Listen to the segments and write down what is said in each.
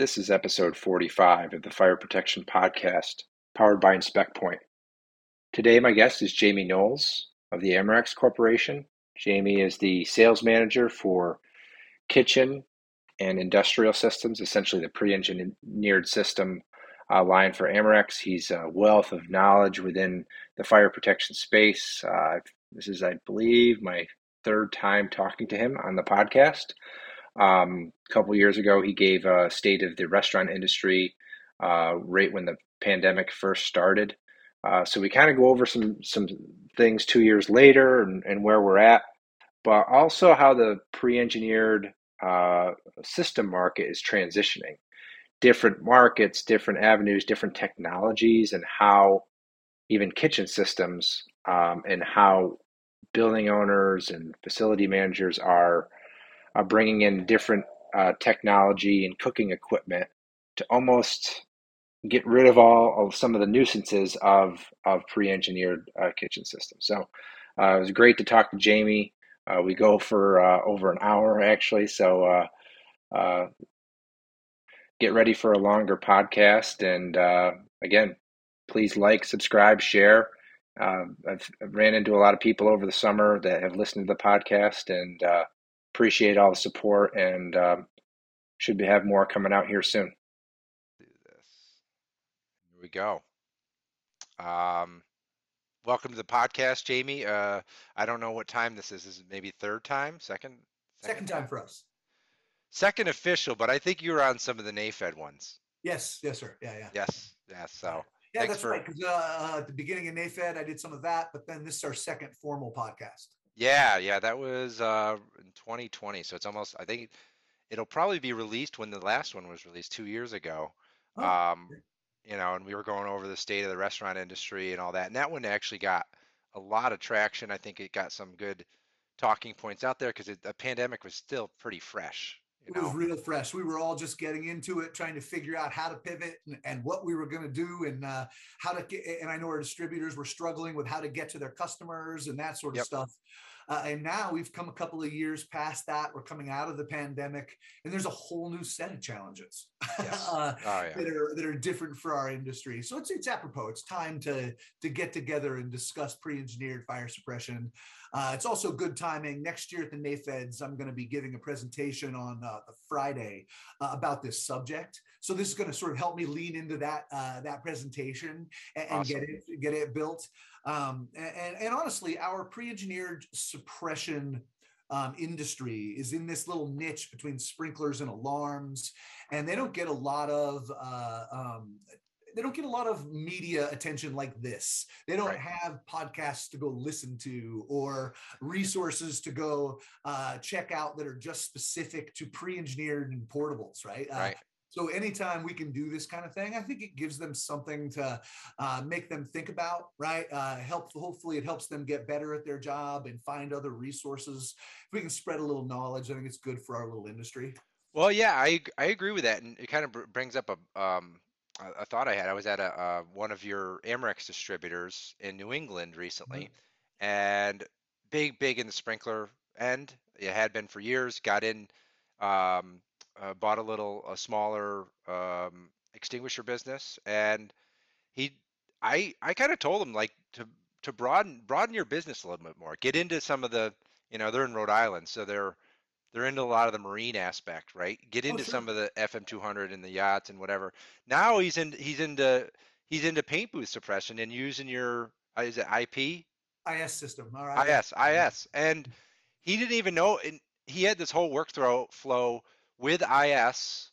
This is episode 45 of the Fire Protection Podcast, powered by InspectPoint. Today, my guest is Jamie Knowles of the Amerex Corporation. Jamie is the sales manager for kitchen and industrial systems, essentially the pre engineered system uh, line for Amerex. He's a wealth of knowledge within the fire protection space. Uh, this is, I believe, my third time talking to him on the podcast. Um, a couple years ago, he gave a state of the restaurant industry uh, right when the pandemic first started. Uh, so we kind of go over some some things two years later and, and where we're at, but also how the pre-engineered uh, system market is transitioning. Different markets, different avenues, different technologies, and how even kitchen systems um, and how building owners and facility managers are uh, bringing in different uh, technology and cooking equipment to almost get rid of all of some of the nuisances of of pre-engineered uh, kitchen systems. So uh, it was great to talk to Jamie. Uh, we go for uh, over an hour actually, so get ready for a longer podcast. And again, please like, subscribe, share. I've, I've, ran into a lot of people over the summer that have listened to the podcast, and appreciate all the support and um, should be have more coming out here soon. Do this. Here we go. Um, welcome to the podcast, Jamie. Uh, I don't know what time this is. Is it maybe third time, second? Second, second time for us. Second official, but I think you were on some of the NAFED ones. Yes, yes, sir. Yeah, yeah. Yes, yes. So yeah, that's for... right. Because uh, at the beginning of NAFED, I did some of that, but then this is our second formal podcast. Yeah, yeah, that was uh, in 2020. So it's almost, I think it'll probably be released when the last one was released two years ago. Oh, um, you know, and we were going over the state of the restaurant industry and all that. And that one actually got a lot of traction. I think it got some good talking points out there because the pandemic was still pretty fresh. It know? was real fresh. We were all just getting into it, trying to figure out how to pivot and, and what we were going to do and uh, how to get. And I know our distributors were struggling with how to get to their customers and that sort of yep. stuff. Uh, and now we've come a couple of years past that. We're coming out of the pandemic, and there's a whole new set of challenges yes. uh, oh, yeah. that are that are different for our industry. So it's it's apropos. It's time to to get together and discuss pre-engineered fire suppression. Uh, it's also good timing. Next year at the NAFEDS, I'm going to be giving a presentation on uh, Friday uh, about this subject. So this is going to sort of help me lean into that uh, that presentation and, and awesome. get it get it built. Um, and, and honestly, our pre-engineered suppression um, industry is in this little niche between sprinklers and alarms, and they don't get a lot of uh, um, they don't get a lot of media attention like this. They don't right. have podcasts to go listen to or resources to go uh, check out that are just specific to pre-engineered and portables, right? Uh, right. So anytime we can do this kind of thing, I think it gives them something to uh, make them think about, right? Uh, help. Hopefully, it helps them get better at their job and find other resources. If we can spread a little knowledge, I think it's good for our little industry. Well, yeah, I I agree with that, and it kind of brings up a um a thought I had. I was at a uh, one of your Amerex distributors in New England recently, mm-hmm. and big big in the sprinkler end. It had been for years. Got in. Um, uh, bought a little a smaller um, extinguisher business, and he I I kind of told him like to to broaden broaden your business a little bit more. Get into some of the you know they're in Rhode Island, so they're they're into a lot of the marine aspect, right? Get oh, into oh, sure. some of the FM 200 and the yachts and whatever. Now he's in he's into he's into paint booth suppression and using your uh, is it IP IS system. All right. IS IS and he didn't even know and he had this whole workflow flow with IS,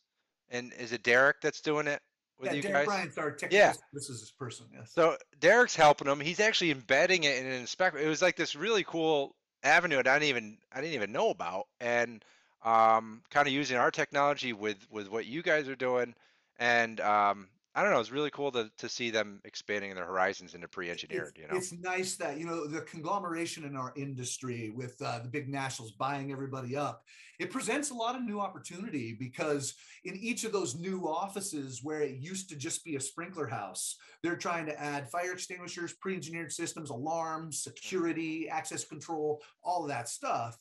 and is it Derek that's doing it with yeah, you Derek guys? Bryant's our technical. Yeah. This is his person. Yes. So Derek's helping him. He's actually embedding it in an inspector. It was like this really cool avenue that I didn't even I didn't even know about, and um, kind of using our technology with with what you guys are doing, and um, I don't know. It's really cool to to see them expanding their horizons into pre-engineered. It's, You know. it's nice that you know the conglomeration in our industry with uh, the big nationals buying everybody up. It presents a lot of new opportunity because in each of those new offices where it used to just be a sprinkler house, they're trying to add fire extinguishers, pre-engineered systems, alarms, security, access control, all of that stuff.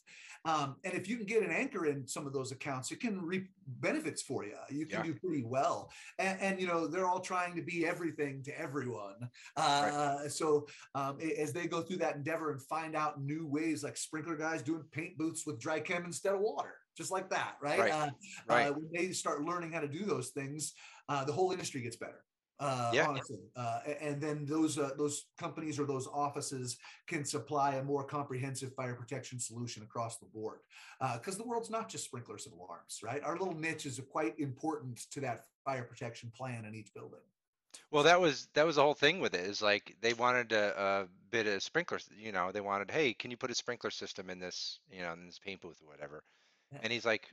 Um, and if you can get an anchor in some of those accounts, it can reap benefits for you. You can Yeah. do pretty well. And, and, you know, they're all trying to be everything to everyone. Uh, So um, as they go through that endeavor and find out new ways, like sprinkler guys doing paint booths with dry chem instead of water, just like that, right? Right. Uh, Right. uh, when they start learning how to do those things, uh, the whole industry gets better. Uh, Yeah. honestly. Uh, and then those uh, those companies or those offices can supply a more comprehensive fire protection solution across the board. Because the world's not just sprinklers and alarms, right? Our little niche is quite important to that fire protection plan in each building. Well, that was that was the whole thing with it. Is like they wanted a, a bit of sprinklers. You know, they wanted, hey, can you put a sprinkler system in this, you know, in this paint booth or whatever? Yeah. And he's like,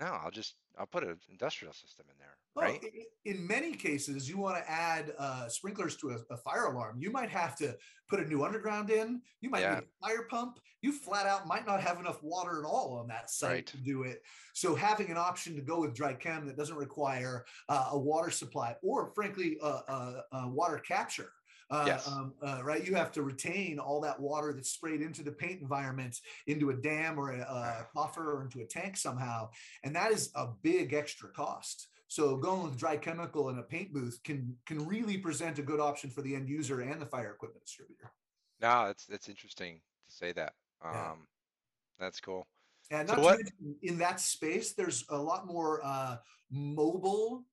no, I'll just I'll put an industrial system in there, Well, right? in many cases, you want to add uh, sprinklers to a, a fire alarm. You might have to put a new underground in. You might Yeah. need a fire pump. You flat out might not have enough water at all on that site Right. to do it. So having an option to go with dry chem that doesn't require uh, a water supply or, frankly, uh, uh, uh, water capture. Uh, Yes. um, uh, right. You have to retain all that water that's sprayed into the paint environment into a dam or a, a buffer or into a tank somehow, and that is a big extra cost. So going with dry chemical in a paint booth can can really present a good option for the end user and the fire equipment distributor. No, that's that's interesting to say that. Yeah. Um, that's cool. And So what- to mention, in that space, there's a lot more uh, mobile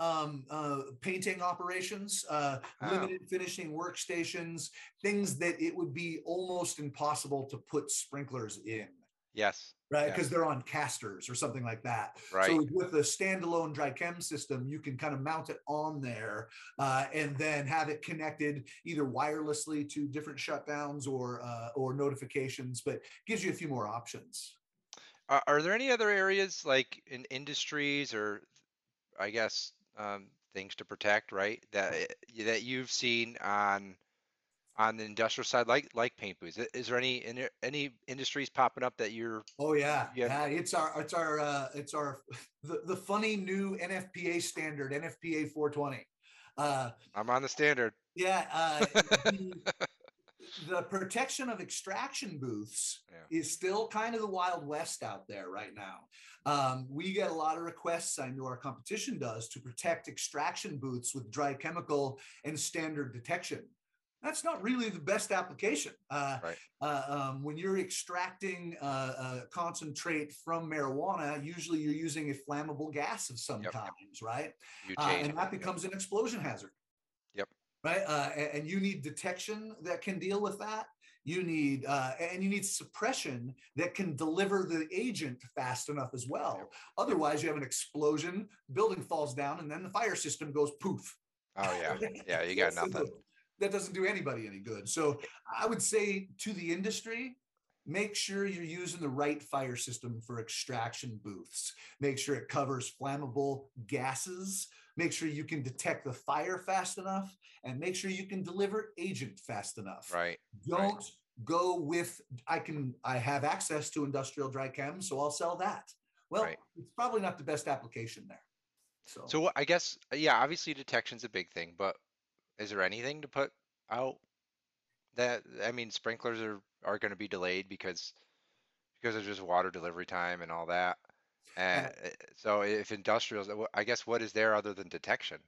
um, uh, painting operations, uh, Oh. limited finishing workstations, things that it would be almost impossible to put sprinklers in. Yes, Right, because they're on casters or something like that. right. So with the standalone dry chem system, you can kind of mount it on there uh, and then have it connected either wirelessly to different shutdowns or uh, or notifications, but gives you a few more options. Are, are there any other areas like in industries or I guess um, things to protect, right? That eh, that you've seen on on the industrial side, like like paint booths. Is there any any industries popping up that you're Oh yeah, Yeah. yeah. It's our it's our uh, it's our the, the funny new NFPA standard NFPA 420. Uh, I'm on the standard. yeah, uh, the, the protection of extraction booths Yeah. is still kind of the wild west out there right now. Um, we get a lot of requests. I know our competition does to protect extraction booths with dry chemical and standard detection. That's not really the best application. Uh, Right. uh, um, when you're extracting uh, uh, concentrate from marijuana, usually you're using a flammable gas of some Yep. kinds, right? Uh, and that it, yep. becomes an explosion hazard. Right. Uh, and, you need detection that can deal with that. You need uh, and you need suppression that can deliver the agent fast enough as well. Otherwise, you have an explosion, building falls down, and then the fire system goes poof. Oh yeah, yeah. You got nothing. That doesn't do anybody any good. So I would say to the industry, make sure you're using the right fire system for extraction booths. Make sure it covers flammable gases. Make sure you can detect the fire fast enough and make sure you can deliver agent fast enough. Right. Don't go with I can I have access to industrial dry chem, so I'll sell that. Well, Right. it's probably not the best application there. So, So I guess yeah, obviously detection's a big thing, but is there anything to put out that I mean sprinklers are are going to be delayed because because of just water delivery time and all that. And uh, so if industrials, uh, I guess what is there other than detection?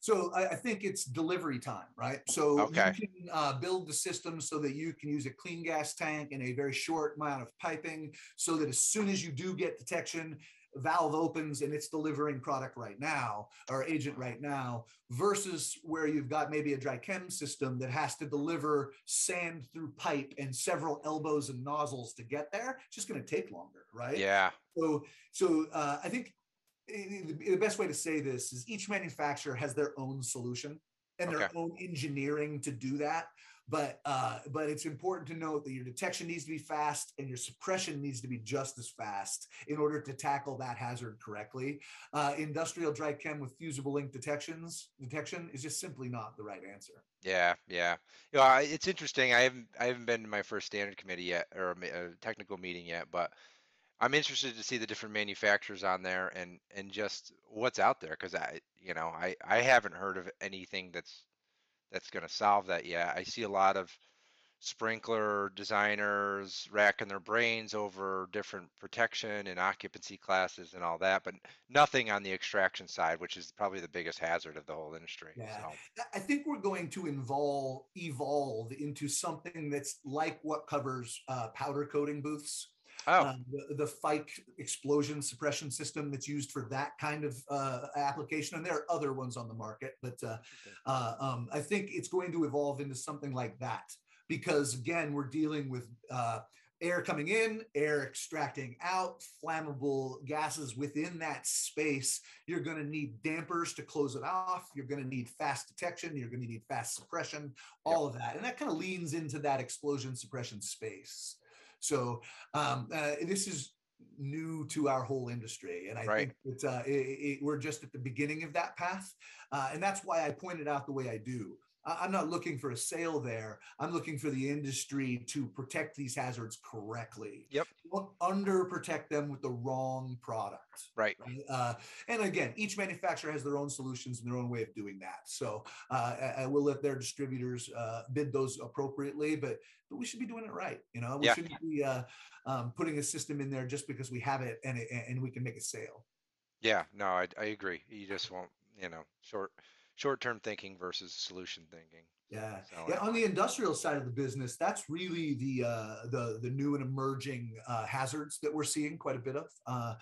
So I, I think it's delivery time, right? So Okay. you can uh, build the system so that you can use a clean gas tank and a very short amount of piping, so that as soon as you do get detection, valve opens and it's delivering product right now or agent right now, versus where you've got maybe a dry chem system that has to deliver sand through pipe and several elbows and nozzles to get there. It's just going to take longer, right? Yeah. So, so uh, I think the the best way to say this is each manufacturer has their own solution and their Okay. own engineering to do that. But uh, but it's important to note that your detection needs to be fast and your suppression needs to be just as fast in order to tackle that hazard correctly. Uh, industrial dry chem with fusible link detections detection is just simply not the right answer. Yeah, yeah. You know, it's interesting. I haven't I haven't been to my first standard committee yet or a technical meeting yet, but I'm interested to see the different manufacturers on there and and just what's out there because I you know I I haven't heard of anything that's that's going to solve that yet. I see a lot of sprinkler designers racking their brains over different protection and occupancy classes and all that, but nothing on the extraction side, which is probably the biggest hazard of the whole industry. Yeah. So. I think we're going to involve evolve into something that's like what covers uh, powder coating booths. Oh. Um, the, the Fike explosion suppression system that's used for that kind of uh, application. And there are other ones on the market, but uh, okay. uh, um, I think it's going to evolve into something like that because, again, we're dealing with uh, air coming in, air extracting out, flammable gases within that space. You're going to need dampers to close it off. You're going to need fast detection. You're going to need fast suppression, all yep. of that. And that kind of leans into that explosion suppression space. So um, uh, this is new to our whole industry, and I right. think it's uh, it, it, we're just at the beginning of that path, uh, and that's why I pointed out the way I do. I'm not looking for a sale there. I'm looking for the industry to protect these hazards correctly. Yep. Don't under protect them with the wrong product. Right. Uh, and again, each manufacturer has their own solutions and their own way of doing that. So uh, I, I, will let their distributors uh, bid those appropriately, but but we should be doing it right. You know, we yeah. shouldn't be uh, um, putting a system in there just because we have it and it, and we can make a sale. Yeah. No, I, I agree. You just won't. You know, short short-term thinking versus solution thinking. Yeah. So, yeah. On the industrial side of the business, that's really the uh, the the new and emerging uh, hazards that we're seeing quite a bit of. Uh,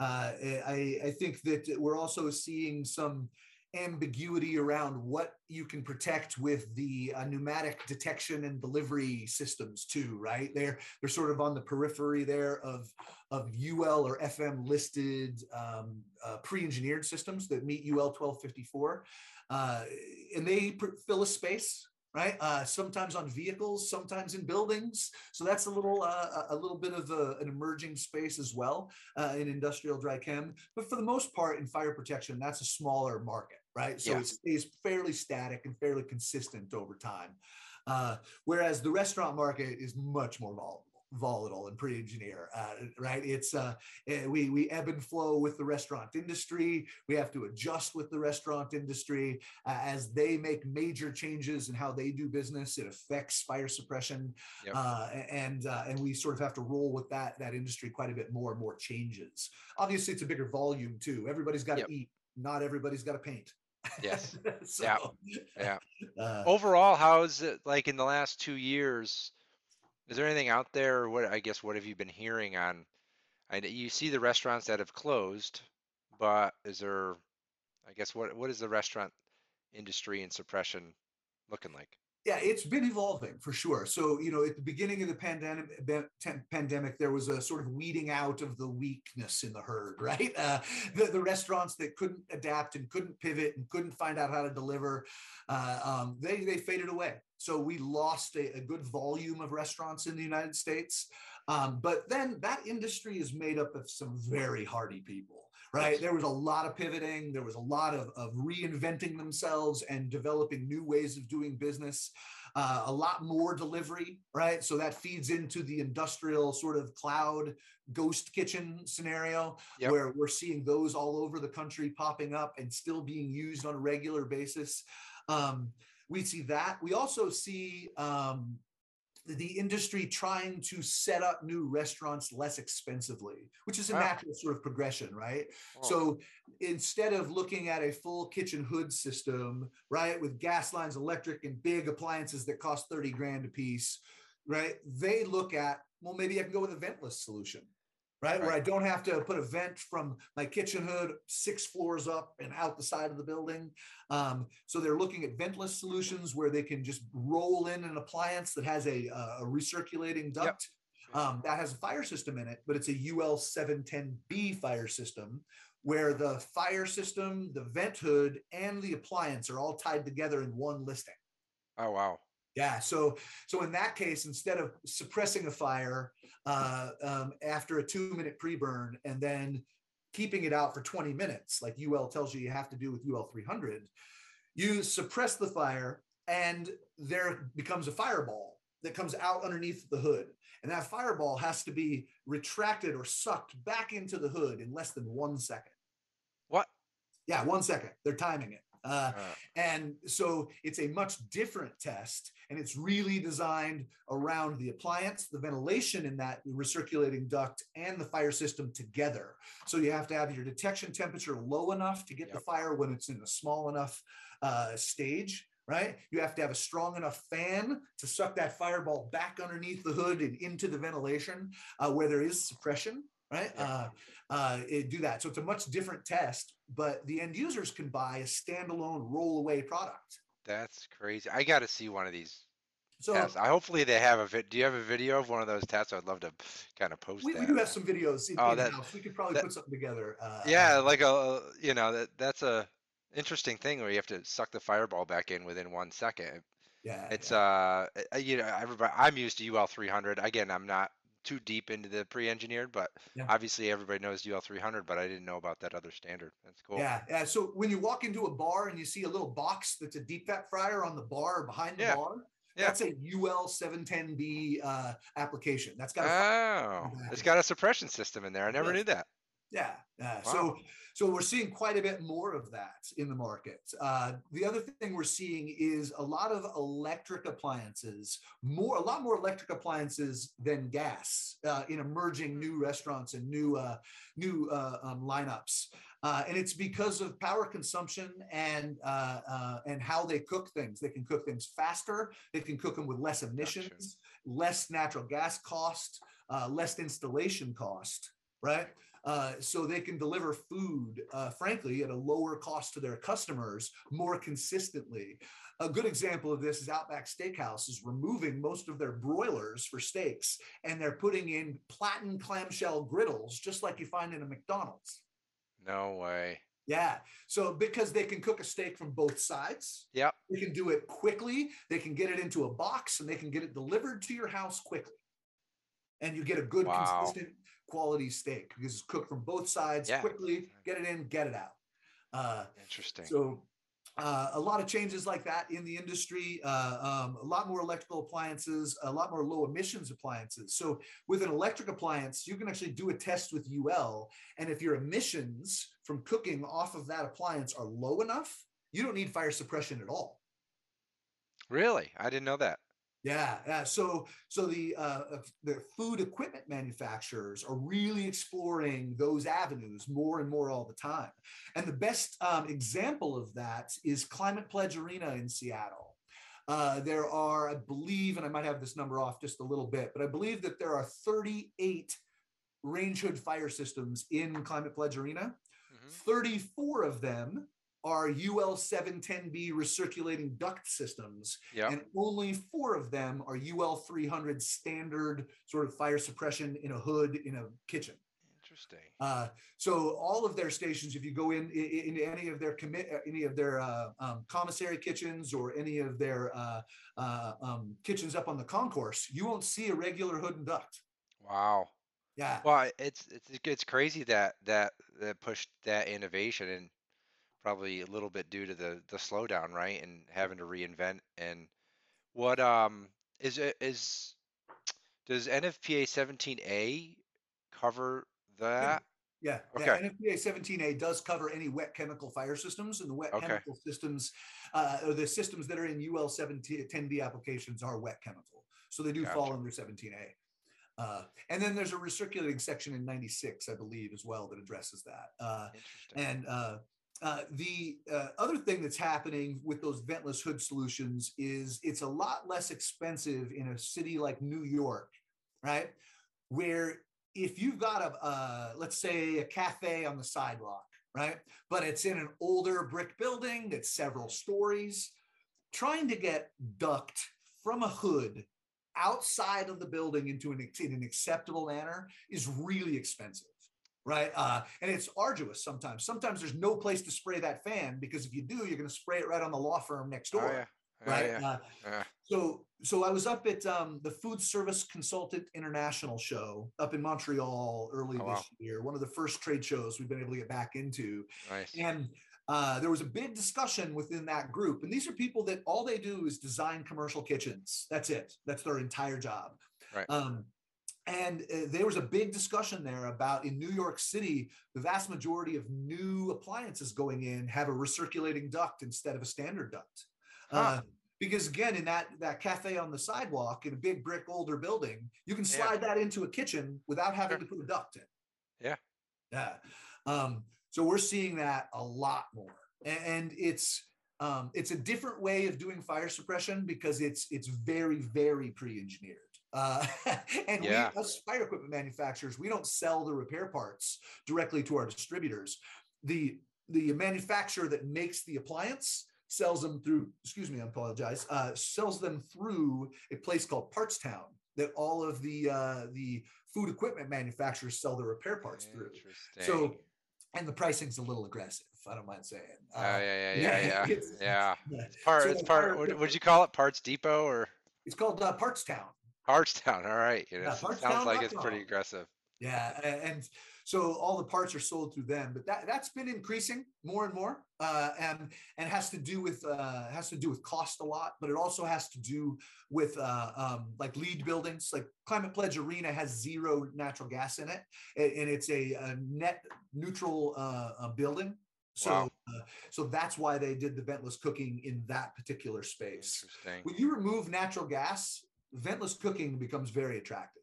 mm-hmm. uh I, I think that we're also seeing some ambiguity around what you can protect with the uh, pneumatic detection and delivery systems too right they're they're sort of on the periphery there of of ul or fm listed um, uh, pre-engineered systems that meet ul 1254 uh, and they fill a space right? Uh, sometimes on vehicles sometimes in buildings. So that's a little uh, a little bit of a, an emerging space as well uh, in industrial dry chem. But for the most part in fire protection that's a smaller market right? So yeah. it stays fairly static and fairly consistent over time. Uh, whereas the restaurant market is much more volatile volatile and pre-engineer uh, right? It's uh, eh, we we ebb and flow with the restaurant industry. We have to adjust with the restaurant industry uh, as they make major changes in how they do business. It affects fire suppression yep. Uh, and uh, and we sort of have to roll with that that industry quite a bit more and more changes. Obviously it's a bigger volume too. Everybody's got to yep. eat. Not everybody's got to paint. Yes. So, yeah. Yeah. uh, overall how's it like in the last two years is there anything out there? What I guess what have you been hearing on? I you see the restaurants that have closed, but is there? I guess what what is the restaurant industry and suppression looking like? Yeah, it's been evolving for sure. So, you know, at the beginning of the pandemic, pandemic, there was a sort of weeding out of the weakness in the herd, right? Uh, the, the restaurants that couldn't adapt and couldn't pivot and couldn't find out how to deliver, uh, um, they they faded away. So we lost a, a, good volume of restaurants in the United States. Um, but then that industry is made up of some very hardy people, right? There was a lot of pivoting, there was a lot of, of reinventing themselves and developing new ways of doing business, uh, a lot more delivery, right? So that feeds into the industrial sort of cloud ghost kitchen scenario yep. where we're seeing those all over the country popping up and still being used on a regular basis. Um, we see that. We also see um, the industry trying to set up new restaurants less expensively, which is a wow. natural sort of progression, right? Oh. So instead of looking at a full kitchen hood system, right, with gas lines, electric, and big appliances that cost 30 grand a piece, right, they look at, well, maybe I can go with a ventless solution right? right? Where I don't have to put a vent from my kitchen hood six floors up and out the side of the building. Um, so they're looking at ventless solutions where they can just roll in an appliance that has a, a recirculating duct. Yep. Um, that has a fire system in it, but it's a UL 710B fire system where the fire system, the vent hood, and the appliance are all tied together in one listing. Oh, wow. Yeah. So so in that case, instead of suppressing a fire uh, um, after a two minute pre burn and then keeping it out for 20 minutes, like UL tells you you have to do with UL 300, you suppress the fire and there becomes a fireball that comes out underneath the hood. And that fireball has to be retracted or sucked back into the hood in less than one second. What? Yeah, one second. They're timing it. Uh, uh. And so it's a much different test, and it's really designed around the appliance, the ventilation in that recirculating duct, and the fire system together. So you have to have your detection temperature low enough to get yep. the fire when it's in a small enough uh, stage right? You have to have a strong enough fan to suck that fireball back underneath the hood and into the ventilation uh, where there is suppression, right? Uh, uh, do that. So it's a much different test, but the end users can buy a standalone roll away product. That's crazy. I got to see one of these. So tests. I hopefully they have a vid. Do you have a video of one of those tests? I'd love to kind of post we, that. We do have some videos. In, oh, that, we could probably that, put something together. Uh, yeah, like a you know that that's a interesting thing where you have to suck the fireball back in within one second. Yeah, it's yeah. uh, you know, everybody. I'm used to UL 300. Again, I'm not too deep into the pre-engineered, but yeah. obviously everybody knows UL 300. But I didn't know about that other standard. That's cool. Yeah, yeah. So when you walk into a bar and you see a little box that's a deep fat fryer on the bar behind the yeah. bar, yeah. That's a UL 710B uh, application. That's got a oh, it's got a suppression system in there. I never knew that. Yeah. Uh, wow. So so we're seeing quite a bit more of that in the market. Uh, the other thing we're seeing is a lot of electric appliances, more a lot more electric appliances than gas uh, in emerging new restaurants and new uh, new uh, um, lineups. Uh, and it's because of power consumption and and how they cook things. They can cook things faster. They can cook them with less emissions, less natural gas cost, less installation cost. Right uh, so they can deliver food, uh, frankly, at a lower cost to their customers more consistently. A good example of this is Outback Steakhouse is removing most of their broilers for steaks, and they're putting in platen clamshell griddles, just like you find in a McDonald's. No way. Yeah. So because they can cook a steak from both sides. Yep. They can do it quickly. They can get it into a box and they can get it delivered to your house quickly. And you get a good wow. consistent quality steak because it's cooked from both sides yeah. quickly, get it in, get it out. Uh, Interesting. So uh, a lot of changes like that in the industry, uh, um, a lot more electrical appliances, a lot more low emissions appliances. So with an electric appliance, you can actually do a test with UL. And if your emissions from cooking off of that appliance are low enough, you don't need fire suppression at all. Really? I didn't know that. Yeah, yeah. So, so the uh, the food equipment manufacturers are really exploring those avenues more and more all the time. And the best um, example of that is Climate Pledge Arena in Seattle. Uh, there are, I believe, and I might have this number off just a little bit, but I believe that there are 38 range hood fire systems in Climate Pledge Arena. Mm-hmm. 34 of them are UL 710B recirculating duct systems, yep. and only four of them are UL 300 standard sort of fire suppression in a hood in a kitchen. Interesting. Uh, so all of their stations, if you go in into any of their commit, uh, any of their uh, um, commissary kitchens or any of their uh, uh, um, kitchens up on the concourse, you won't see a regular hood and duct. Wow. Yeah. Well, it's it's it's crazy that that that pushed that innovation and probably a little bit due to the the slowdown, right, and having to reinvent. And what um is it is does NFPA 17A cover that? Yeah, okay. yeah. NFPA 17A does cover any wet chemical fire systems, and the wet okay. chemical systems, uh, or the systems that are in UL 10B applications are wet chemical, so they do gotcha. fall under 17A. Uh, and then there's a recirculating section in 96, I believe, as well that addresses that. Uh, and uh, uh, the uh, other thing that's happening with those ventless hood solutions is it's a lot less expensive in a city like New York, right? Where if you've got a, uh, let's say, a cafe on the sidewalk, right? But it's in an older brick building that's several stories, trying to get duct from a hood outside of the building into an, in an acceptable manner is really expensive right? Uh, and it's arduous sometimes. Sometimes there's no place to spray that fan because if you do, you're going to spray it right on the law firm next oh, door. Oh, yeah. right. Yeah. Uh, So, so I was up at um, the Food Service Consultant International show up in Montreal early Oh, this wow. year. One of the first trade shows we've been able to get back into, Nice. and uh, there was a big discussion within that group. And these are people that all they do is design commercial kitchens. That's it. That's their entire job. Right. Um, and uh, there was a big discussion there about in New York City, the vast majority of new appliances going in have a recirculating duct instead of a standard duct. Uh, because again, in that that cafe on the sidewalk in a big brick older building, you can Yeah. slide that into a kitchen without having Sure. to put a duct in. Yeah. Yeah. Um, so we're seeing that a lot more, A- and it's um, it's a different way of doing fire suppression because it's it's very very pre-engineered. Uh, and Yeah. we, us fire equipment manufacturers, we don't sell the repair parts directly to our distributors. The the manufacturer that makes the appliance sells them through. Excuse me, I apologize. Uh, sells them through a place called Parts Town that all of the uh, the food equipment manufacturers sell their repair parts through. So, and the pricing's a little aggressive. I don't mind saying. Oh, Uh, yeah, yeah, yeah, yeah, yeah, it's- yeah. It's part. So it's part. What would you call it? Parts Depot or It's called uh, Parts Town. Hartstown? All right. You know, Yeah, sounds like it's pretty aggressive. Yeah, and so all the parts are sold through them, but that that's been increasing more and more, uh, and and has to do with uh, has to do with cost a lot, but it also has to do with uh, um, like LEED buildings. Like Climate Pledge Arena has zero natural gas in it, and it's a, a net neutral uh, uh, building. So Wow. uh, so that's why they did the ventless cooking in that particular space. Interesting. When you remove natural gas, ventless cooking becomes very attractive.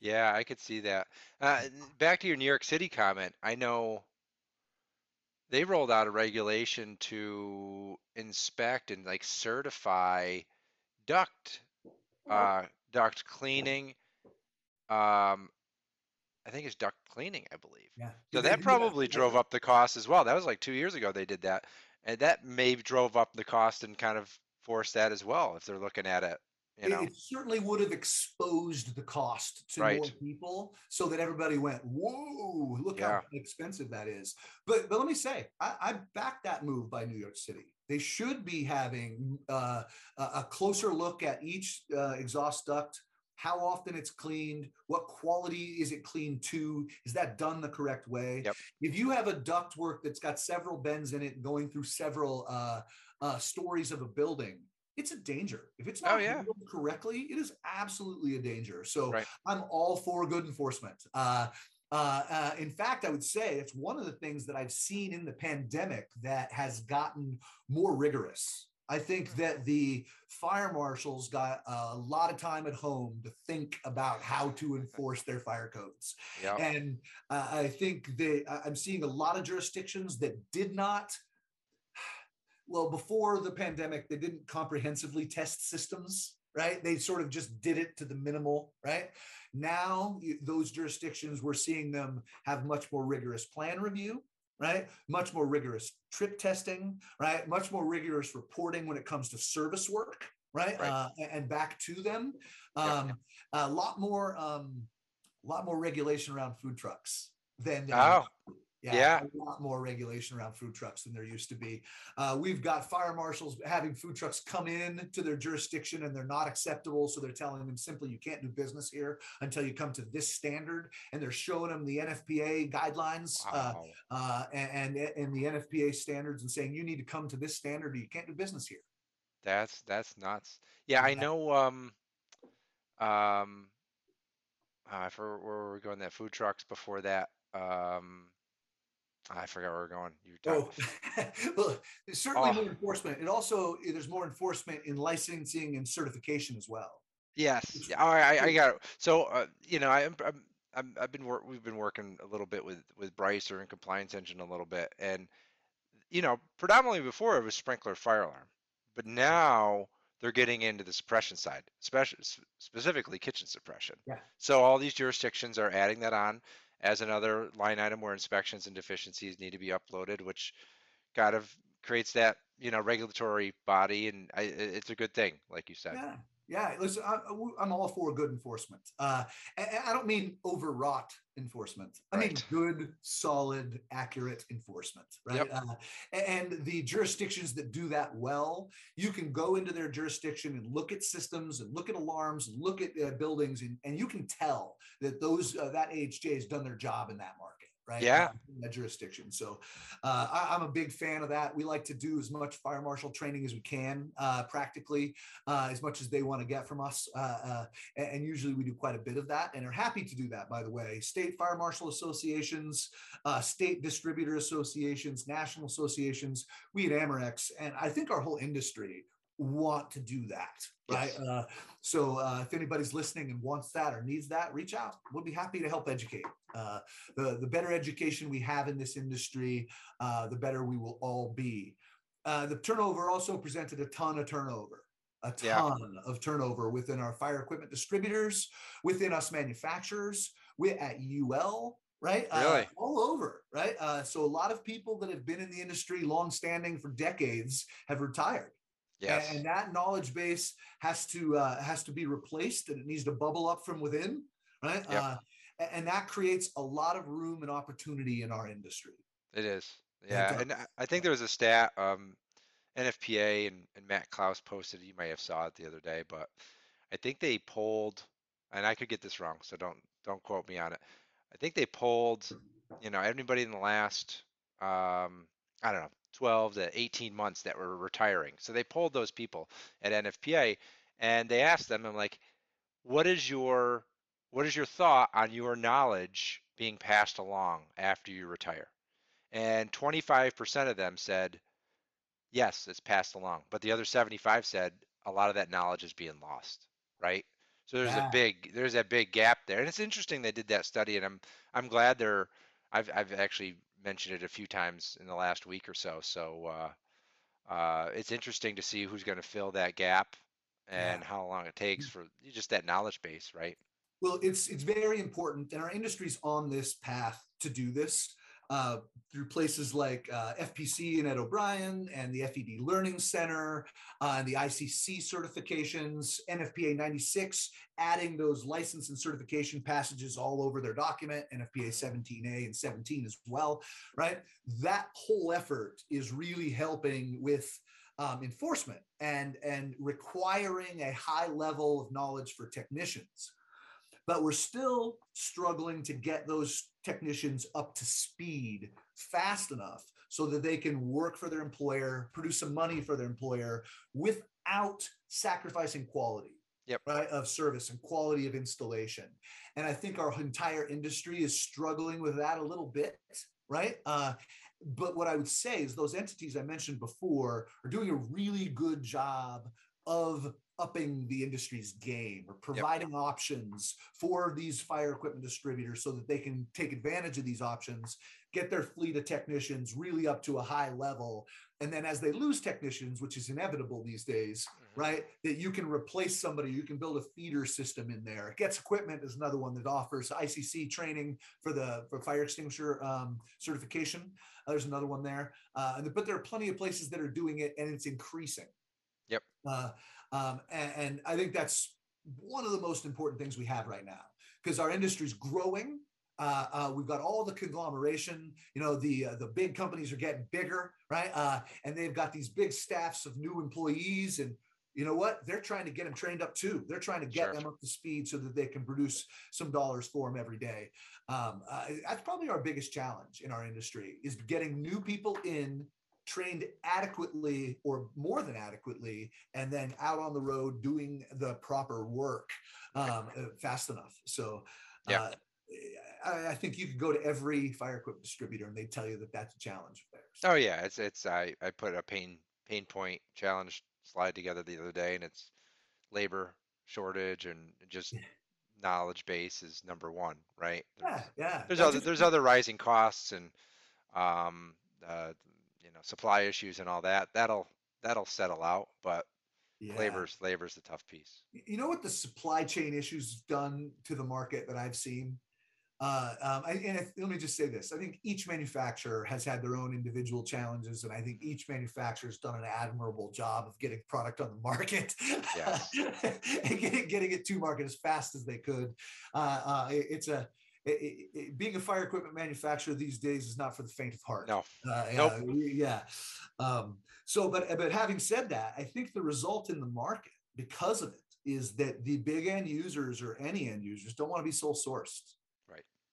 Yeah, I could see that. Uh, back to your New York City comment. I know they rolled out a regulation to inspect and like certify duct uh, duct cleaning. Um, I think it's duct cleaning, I believe. Yeah. So that probably drove up the cost as well. That was like two years ago they did that, and that maybe drove up the cost and kind of forced that as well if they're looking at it. You It- know, It certainly would have exposed the cost to more people so that everybody went, whoa, look Yeah. how expensive that is. But but let me say, I, I back that move by New York City. They should be having uh, a a closer look at each uh, exhaust duct, how often it's cleaned, what quality is it cleaned to, is that done the correct way? Yep. If you have a duct work that's got several bends in it going through several uh, uh, stories of a building, it's a danger. If it's Oh, not yeah. handled correctly, it is absolutely a danger. So Right. I'm all for good enforcement. Uh, uh, uh, in fact, I would say it's one of the things that I've seen in the pandemic that has gotten more rigorous. I think that the fire marshals got a lot of time at home to think about how to enforce their fire codes. yeah, And uh, I think that I'm seeing a lot of jurisdictions that did not. Well, before the pandemic, they didn't comprehensively test systems, right? They sort of just did it to the minimal, right? Now, you, those jurisdictions, we're seeing them have much more rigorous plan review, right? Much more rigorous trip testing, right? Much more rigorous reporting when it comes to service work, right? Right. Uh, and- back to them. Yeah. Um, A lot more, um, a lot more regulation around food trucks than. Oh, yeah, a lot more regulation around food trucks than there used to be. Uh, we've got fire marshals having food trucks come in to their jurisdiction and they're not acceptable. So they're telling them simply, you can't do business here until you come to this standard. And they're showing them the NFPA guidelines uh, wow. uh, and, and, and the NFPA standards and saying, you need to come to this standard or you can't do business here. That's that's nuts. Yeah, I know. Um, um, I forgot where were we going? That food trucks before that. Um, I forgot where we're going. You were Oh, well, certainly Oh. more enforcement. It also, there's more enforcement in licensing and certification as well. Yes. Yeah. All right. I, I got it. So, uh, you know, I, I'm, I'm, I'm, I've been work. We've been working a little bit with with Brycer and Compliance Engine a little bit, and you know, predominantly before it was sprinkler fire alarm, but now they're getting into the suppression side, especially specifically kitchen suppression. Yeah. So all these jurisdictions are adding that on as another line item where inspections and deficiencies need to be uploaded, which kind of creates that you know regulatory body, and I, it's a good thing, like you said. Yeah. Yeah, listen, I, am all for good enforcement. Uh, I don't mean overwrought enforcement. I right. mean good, solid, accurate enforcement, right? Yep. Uh, and the jurisdictions that do that well, you can go into their jurisdiction and look at systems and look at alarms and look at uh, buildings, and, and you can tell that those uh, that AHJ has done their job in that market right? Yeah. In that jurisdiction. So uh, I, am a big fan of that. We like to do as much fire marshal training as we can, uh, practically, uh, as much as they want to get from us. Uh, uh, and, usually we do quite a bit of that and are happy to do that, by the way. State fire marshal associations, uh, state distributor associations, national associations, we at Amerex, and I think our whole industry want to do that right yes. uh, so uh, if anybody's listening and wants that or needs that reach out we'll be happy to help educate uh, the, the better education we have in this industry uh, the better we will all be uh, the turnover also presented a ton of turnover a ton yeah. of turnover within our fire equipment distributors within us manufacturers we at ul right? Uh, really? Uh, all over, right? Uh, so a lot of people that have been in the industry long standing for decades have retired. Yes. And, that knowledge base has to uh, has to be replaced, and it needs to bubble up from within, right? Yep. Uh, and that creates a lot of room and opportunity in our industry. It is, yeah. And, and I think there was a stat, um, NFPA and, and Matt Klaus posted. You may have saw it the other day, but I think they polled, and I could get this wrong, so don't don't quote me on it. I think they polled, you know, everybody in the last, um, I don't know, 12 to 18 months that were retiring. So they polled those people at NFPA and they asked them, I'm like, what is your what is your thought on your knowledge being passed along after you retire? And 25% of them said, yes, it's passed along. But the other 75 said a lot of that knowledge is being lost, right? So there's yeah. a big there's a big gap there. And it's interesting they did that study and I'm I'm glad they're I've I've actually mentioned it a few times in the last week or so. So uh, uh, it's interesting to see who's going to fill that gap and yeah. how long it takes mm. for just that knowledge base, right? Well, it's it's very important, and our industry's on this path to do this uh, through places like uh, FPC and Ed O'Brien and the FED Learning Center uh, and the ICC certifications, NFPA 96, adding those license and certification passages all over their document, NFPA 17A and 17 as well, right? That whole effort is really helping with um, enforcement and, and requiring a high level of knowledge for technicians but we're still struggling to get those technicians up to speed fast enough so that they can work for their employer, produce some money for their employer without sacrificing quality. Yep. Right, of service and quality of installation. And I think our entire industry is struggling with that a little bit, right? Uh, but what I would say is those entities I mentioned before are doing a really good job of upping the industry's game or providing yep. options for these fire equipment distributors so that they can take advantage of these options, get their fleet of technicians really up to a high level. And then as they lose technicians, which is inevitable these days, mm-hmm. right, that you can replace somebody, you can build a feeder system in there. Getz Equipment is another one that offers ICC training for the for fire extinguisher um, certification. Uh, there's another one there. Uh, but there are plenty of places that are doing it and it's increasing. Yep. Uh, um, and, and I think that's one of the most important things we have right now because our industry is growing. Uh, uh, we've got all the conglomeration. You know, the uh, the big companies are getting bigger, right? Uh, and they've got these big staffs of new employees, and you know what? They're trying to get them trained up too. They're trying to get sure. them up to speed so that they can produce some dollars for them every day. Um, uh, that's probably our biggest challenge in our industry is getting new people in trained adequately or more than adequately, and then out on the road doing the proper work um, uh, fast enough. So, yeah. Uh, I, I, think you could go to every fire equipment distributor and they tell you that that's a challenge of theirs. Oh yeah, it's it's I I put a pain pain point challenge slide together the other day, and it's labor shortage and just knowledge base is number one, right? There's, yeah, yeah. There's other there's other rising costs and um, uh, know supply issues and all that that'll that'll settle out but yeah. labor's labor's the tough piece you know what the supply chain issues done to the market that i've seen Uh, um, I, and if, let me just say this: I think each manufacturer has had their own individual challenges, and I think each manufacturer has done an admirable job of getting product on the market yes. and getting, getting it to market as fast as they could. Uh, uh, it, it's a it, it, being a fire equipment manufacturer these days is not for the faint of heart. No, uh, nope. yeah. Um, so, but but having said that, I think the result in the market because of it is that the big end users or any end users don't want to be sole sourced.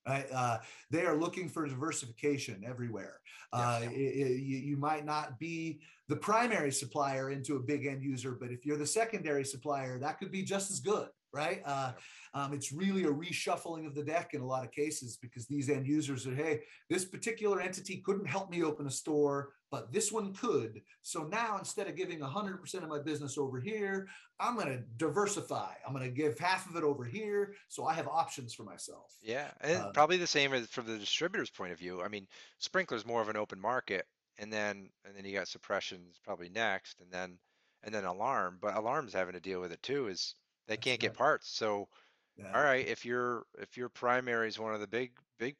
Right? Uh, they are looking for diversification everywhere. Uh, it, it, you, you, might not be the primary supplier into a big end user, but if you're the secondary supplier, that could be just as good right? Uh, um, it's really a reshuffling of the deck in a lot of cases because these end users are, hey, this particular entity couldn't help me open a store, but this one could. So now instead of giving 100% of my business over here, I'm going to diversify. I'm going to give half of it over here. So I have options for myself. Yeah. And um, probably the same as from the distributor's point of view. I mean, sprinkler's more of an open market. And then, and then you got suppressions probably next, and then, and then alarm. But alarm's having to deal with it too. Is they That's can't get parts. So, Yeah. all right, if your if your primary is one of the big big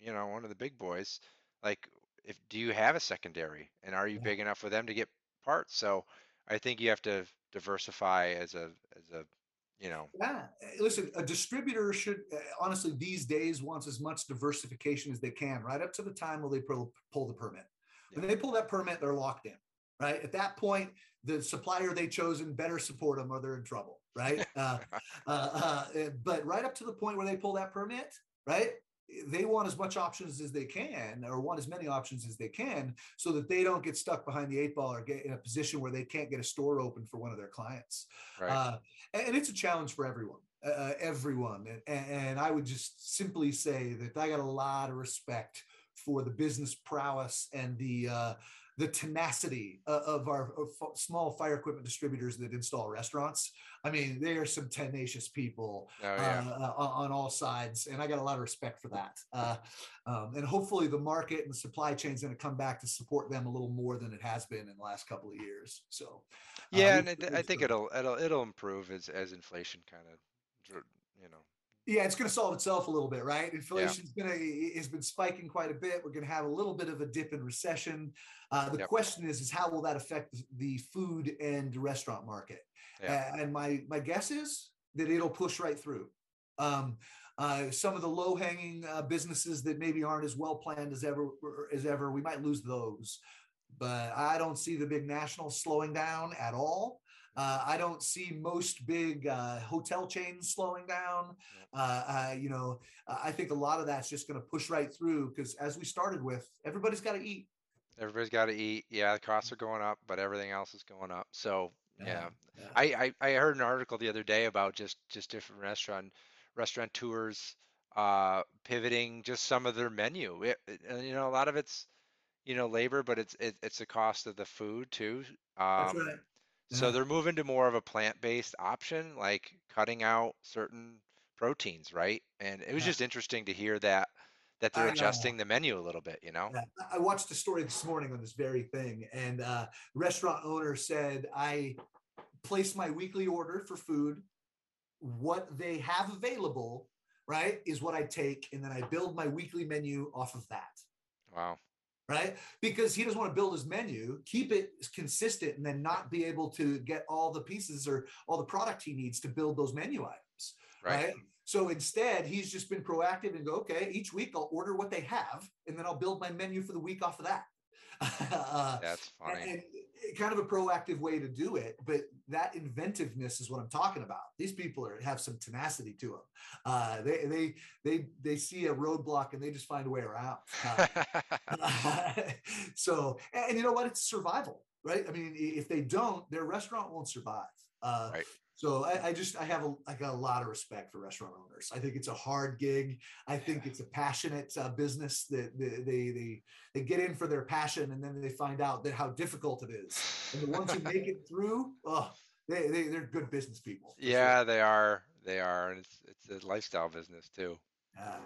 you know one of the big boys, like if do you have a secondary and are you Yeah. big enough for them to get parts? So I think you have to diversify as a as a you know Yeah. Eh, listen, a distributor should uh, honestly these days wants as much diversification as they can, right up to the time where they pull, pull the permit. When they pull that permit, they're locked in, right? At that point, the supplier they chosen better support them or they're in trouble right? Uh, uh, uh, eh, but right up to the point where they pull that permit, right? They want as much options as they can, or want as many options as they can, so that they don't get stuck behind the eight ball or get in a position where they can't get a store open for one of their clients. Right. Uh, and it's a challenge for everyone. Uh, uh, everyone, and, and I would just simply say that I got a lot of respect for the business prowess and the uh, the tenacity of our small fire equipment distributors that install restaurants. I mean, they are some tenacious people oh, yeah. uh, on all sides, and I got a lot of respect for that. Uh, um, and hopefully, the market and the supply chain is going to come back to support them a little more than it has been in the last couple of years. So, uh, yeah, and I think it'll it'll it'll improve as as inflation kind of you know yeah, it's going to solve itself a little bit, right? Inflation's yeah. going to has been spiking quite a bit. We're going to have a little bit of a dip in recession. Uh, the yep. question is, is how will that affect the food and restaurant market? Yeah. Uh, and my my guess is that it'll push right through. Um, uh, some of the low hanging uh, businesses that maybe aren't as well planned as ever as ever, we might lose those. But I don't see the big national slowing down at all. Uh, I don't see most big uh, hotel chains slowing down. Uh, uh you know, I think a lot of that's just going to push right through because, as we started with, everybody's got to eat. Everybody's got to eat. Yeah, the costs are going up, but everything else is going up. So yeah, yeah. I, I, I heard an article the other day about just just different restaurant restaurateurs uh, pivoting just some of their menu. It, it, you know, a lot of it's you know labor, but it's it, it's the cost of the food too. Um, That's right. So they're moving to more of a plant-based option, like cutting out certain proteins, right? And it was just interesting to hear that that they're adjusting the menu a little bit, you know? I watched a story this morning on this very thing, and uh, restaurant owner said, "I place my weekly order for food. What they have available, right, is what I take, and then I build my weekly menu off of that." Wow right? Because he doesn't want to build his menu, keep it consistent, and then not be able to get all the pieces or all the product he needs to build those menu items, right? right? So instead, he's just been proactive and go, okay, each week I'll order what they have, and then I'll build my menu for the week off of that. uh, That's funny. And, kind of a proactive way to do it, but that inventiveness is what I'm talking about. These people are have some tenacity to them. Uh, they they they they see a roadblock and they just find a way around. Uh, so, and you know what? It's survival, right? I mean, if they don't, their restaurant won't survive. Uh, right. So I, I, just I have a, I got a lot of respect for restaurant owners. I think it's a hard gig. I think it's a passionate uh, business that they, they they they get in for their passion and then they find out that how difficult it is. And the ones who make it through, oh, they, they they're good business people. Yeah, sure. they are. They are, and it's it's a lifestyle business too. Uh,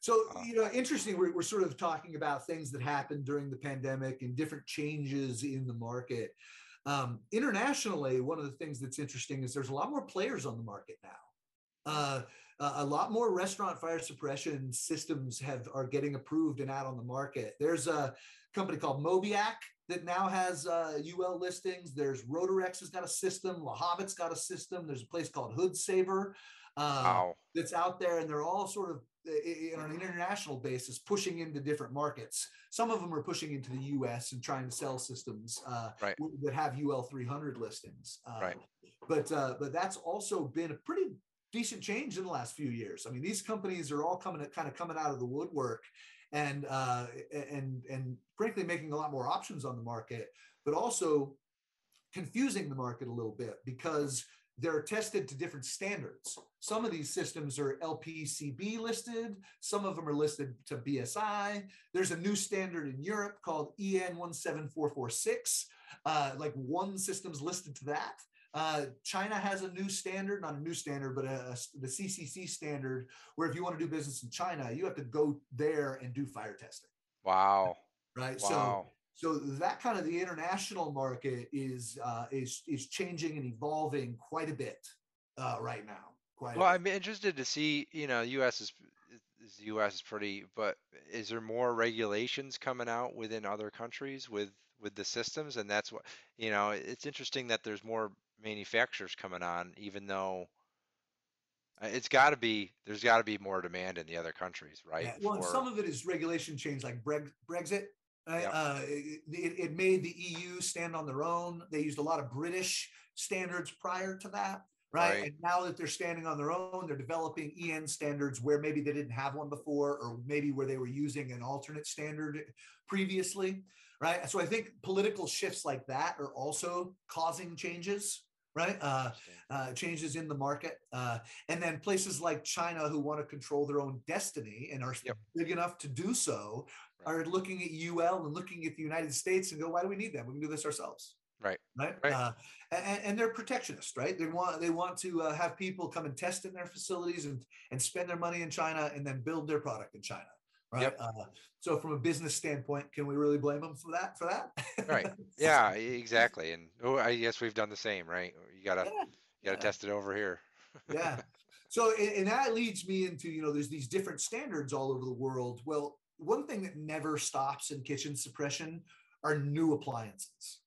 so you know, interesting. We're, we're sort of talking about things that happened during the pandemic and different changes in the market. Um, internationally, one of the things that's interesting is there's a lot more players on the market now. Uh, a lot more restaurant fire suppression systems have are getting approved and out on the market. There's a company called Mobiak that now has uh, UL listings. There's Rotarex has got a system. Lehavot's got a system. There's a place called Hood Saver uh, wow. that's out there, and they're all sort of on an international basis pushing into different markets. Some of them are pushing into the U.S. and trying to sell systems uh, right. that have UL 300 listings. Uh, right. But uh, but that's also been a pretty decent change in the last few years. I mean, these companies are all coming kind of coming out of the woodwork and uh, and and frankly making a lot more options on the market, but also confusing the market a little bit because they're tested to different standards. Some of these systems are LPCB listed, some of them are listed to BSI. There's a new standard in Europe called EN 17446. Uh, like one system's listed to that. Uh, China has a new standard, not a new standard, but a, a, the CCC standard, where if you want to do business in China, you have to go there and do fire testing. Wow. Right. Wow. So, so that kind of the international market is uh, is is changing and evolving quite a bit uh, right now. Quite. Well, I'm interested to see. You know, U.S. is the U.S. is pretty, but is there more regulations coming out within other countries with with the systems? And that's what you know. It's interesting that there's more manufacturers coming on, even though uh, it's got to be there's got to be more demand in the other countries, right? Yeah. Well, For, some of it is regulation change, like Brexit. Yep. Uh, it, it made the EU stand on their own. They used a lot of British standards prior to that. Right? right? And now that they're standing on their own, they're developing EN standards where maybe they didn't have one before, or maybe where they were using an alternate standard previously. Right. So I think political shifts like that are also causing changes right? Uh, uh, changes in the market. Uh, and then places like China, who want to control their own destiny and are yep. big enough to do so, right. are looking at UL and looking at the United States and go, why do we need them? We can do this ourselves. Right. Right. right. Uh, and, and, they're protectionist, right? They want they want to uh, have people come and test in their facilities and and spend their money in China and then build their product in China right? Yep. Uh, so from a business standpoint, can we really blame them for that? For that? right. Yeah, exactly. And oh, I guess we've done the same, right? You gotta yeah. you gotta yeah. test it over here. yeah. So and, and that leads me into you know there's these different standards all over the world. Well, one thing that never stops in kitchen suppression are new appliances.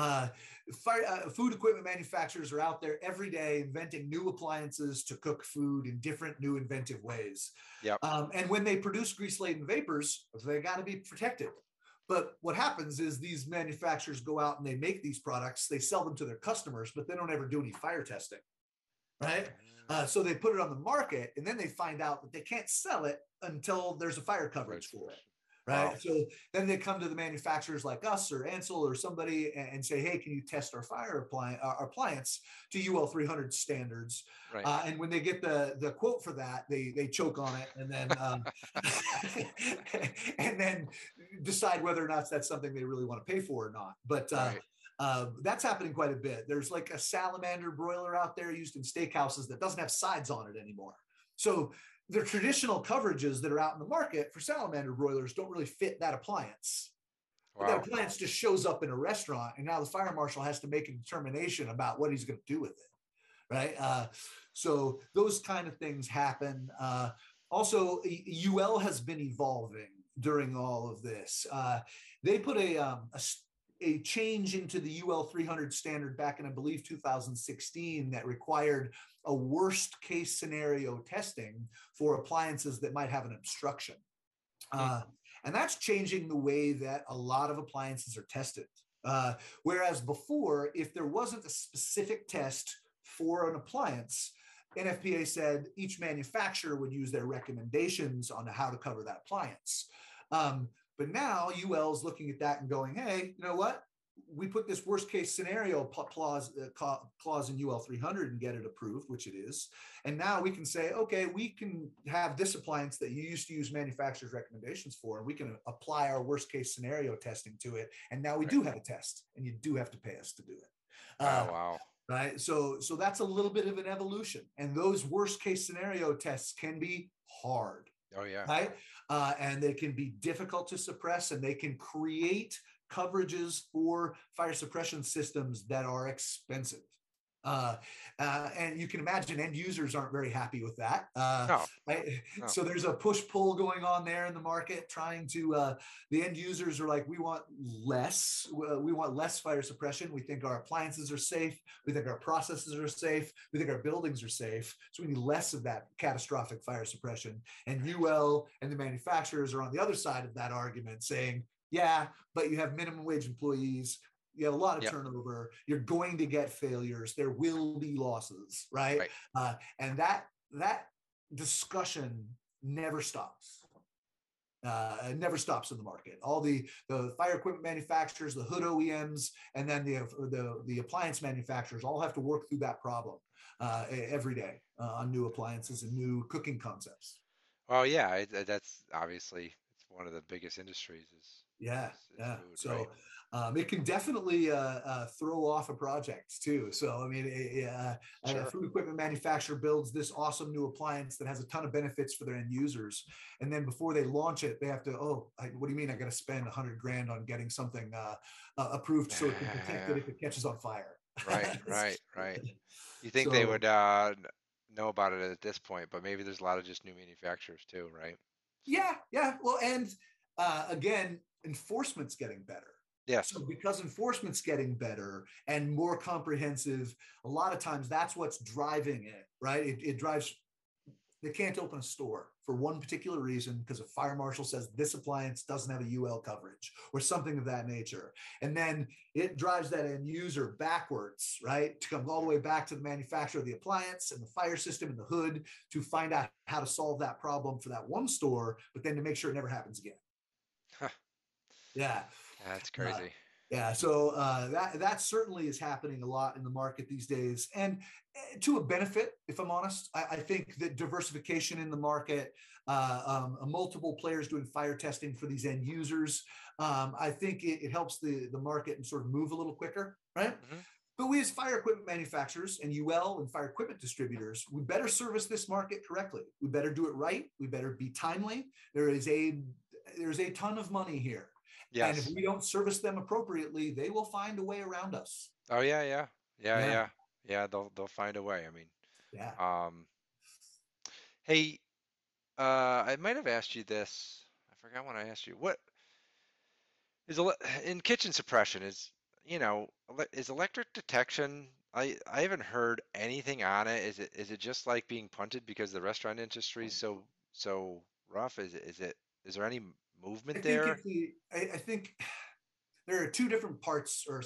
Uh, fire, uh, food equipment manufacturers are out there every day inventing new appliances to cook food in different new inventive ways. Yep. Um, and when they produce grease laden vapors, they got to be protected. But what happens is these manufacturers go out and they make these products, they sell them to their customers, but they don't ever do any fire testing. Right. Mm. Uh, so they put it on the market and then they find out that they can't sell it until there's a fire coverage for it right? Wow. So then they come to the manufacturers like us or Ansul or somebody and, say, hey, can you test our fire appliance, our appliance to UL 300 standards? Right. Uh, and when they get the the quote for that, they they choke on it and then um, and then decide whether or not that's something they really want to pay for or not. But uh, right. Uh, that's happening quite a bit. There's like a salamander broiler out there used in steakhouses that doesn't have sides on it anymore. So the traditional coverages that are out in the market for salamander broilers don't really fit that appliance. Wow. That appliance just shows up in a restaurant, and now the fire marshal has to make a determination about what he's going to do with it, right? Uh, so those kind of things happen. Uh, also, UL has been evolving during all of this. Uh, they put a, um, a a change into the UL 300 standard back in, I believe, 2016 that required a worst case scenario testing for appliances that might have an obstruction. Uh, and that's changing the way that a lot of appliances are tested. Uh, whereas before, if there wasn't a specific test for an appliance, NFPA said each manufacturer would use their recommendations on how to cover that appliance. Um, but now UL is looking at that and going, hey, you know what? We put this worst case scenario clause, uh, clause in UL 300 and get it approved, which it is. And now we can say, okay, we can have this appliance that you used to use manufacturer's recommendations for, and we can apply our worst case scenario testing to it. And now we right. do have a test, and you do have to pay us to do it. Oh, uh, wow right so so that's a little bit of an evolution and those worst case scenario tests can be hard Oh yeah. Right. Uh, and they can be difficult to suppress, and they can create coverages for fire suppression systems that are expensive. Uh, uh, and you can imagine end users aren't very happy with that. Uh, No. No. So there's a push pull going on there in the market, trying to. Uh, the end users are like, we want less. uh, We want less fire suppression. We think our appliances are safe. We think our processes are safe. We think our buildings are safe. So we need less of that catastrophic fire suppression. And UL and the manufacturers are on the other side of that argument, saying, yeah, but you have minimum wage employees. You have a lot of Yep. turnover. You're going to get failures. There will be losses, right? Right. Uh, and that that discussion never stops. Uh, it never stops in the market. All the the fire equipment manufacturers, the hood OEMs, and then the the, the appliance manufacturers all have to work through that problem uh, every day uh, on new appliances and new cooking concepts. Well, yeah, that's obviously it's one of the biggest industries. Is Yeah, is- is yeah. food, so right? Um, it can definitely uh, uh, throw off a project too. So I mean, it- uh, Sure. a food equipment manufacturer builds this awesome new appliance that has a ton of benefits for their end users, and then before they launch it, they have to. Oh, I, what do you mean? I got to spend a hundred grand on getting something uh, uh, approved so it can protect it if it catches on fire. Right, right, right. You think they would uh, know about it at this point, but maybe there's a lot of just new manufacturers too, right? Yeah, yeah. Well, and uh, again, enforcement's getting better. Yes. So because enforcement's getting better and more comprehensive, a lot of times that's what's driving it, right? It, it drives. They can't open a store for one particular reason because a fire marshal says this appliance doesn't have a UL coverage or something of that nature, and then it drives that end user backwards, right? To come all the way back to the manufacturer of the appliance and the fire system and the hood to find out how to solve that problem for that one store, but then to make sure it never happens again. Huh. Yeah. That's crazy. Yeah, so uh, that that certainly is happening a lot in the market these days, and eh, to a benefit, if I'm honest, I, I think that diversification in the market, uh, um, uh, multiple players doing fire testing for these end users, um, I think it, it helps the the market and sort of move a little quicker, right? Mhm. But we, as fire equipment manufacturers and UL and fire equipment distributors, we better service this market correctly. We better do it right. We better be timely. There is a there's a ton of money here. And if we don't service them appropriately, they will find a way around us. Oh yeah, yeah, yeah, Yeah. yeah, yeah. They'll they'll find a way. I mean, Yeah. um, hey, uh, I might have asked you this. I forgot when I asked you. What is in kitchen suppression? Is you know is electric detection? I I haven't heard anything on it. Is it is it just like being punted because the restaurant industry is so so rough? Is it is it is there any movement think, there? the, I, I think there are two different parts or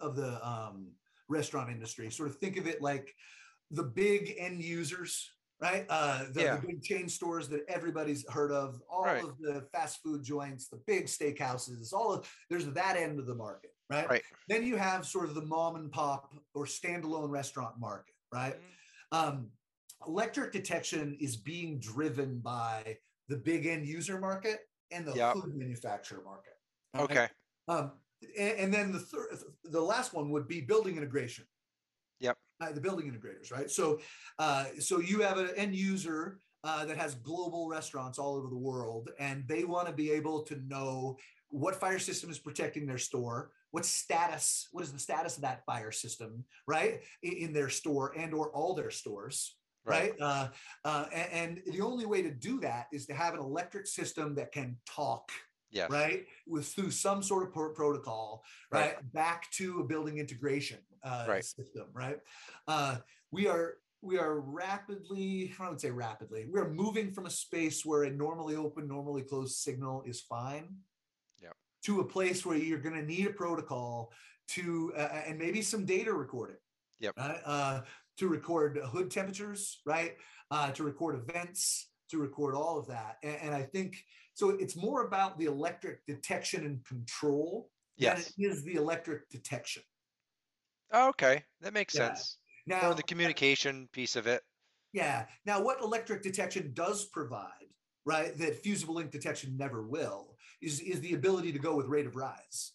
of the um, restaurant industry. Sort of think of it like the big end users, right? Uh, the, Yeah. the big chain stores that everybody's heard of, all Right. of the fast food joints, the big steakhouses, all of there's that end of the market, right? Right. Then you have sort of the mom and pop or standalone restaurant market, right? Mhm. um, electric detection is being driven by the big end user market and the Yep. food manufacturer market. Okay. Um, and, and then the third, the last one would be building integration. Yep. Uh, the building integrators, right? So, uh, so you have an end user uh, that has global restaurants all over the world, and they want to be able to know what fire system is protecting their store, what status, what is the status of that fire system, right, in, in their store and or all their stores, right? Uh, uh, a- and, the only way to do that is to have an electric system that can talk, Yes. right, with through some sort of pro- protocol, right, back to a building integration uh, Right. system, right? Uh, we are we are rapidly, I would say rapidly, we are moving from a space where a normally open, normally closed signal is fine. Yep. To a place where you're going to need a protocol to, uh, and maybe some data recording. Yep. Right? Uh, to record hood temperatures, right? Uh, to record events, to record all of that. And, and I think so. It's more about the electric detection and control than Yes. it is the electric detection. Oh, okay. That makes Yeah. sense. Now, Or the communication piece of it. Yeah. Now, what electric detection does provide, right, that fusible link detection never will, is is the ability to go with rate of rise.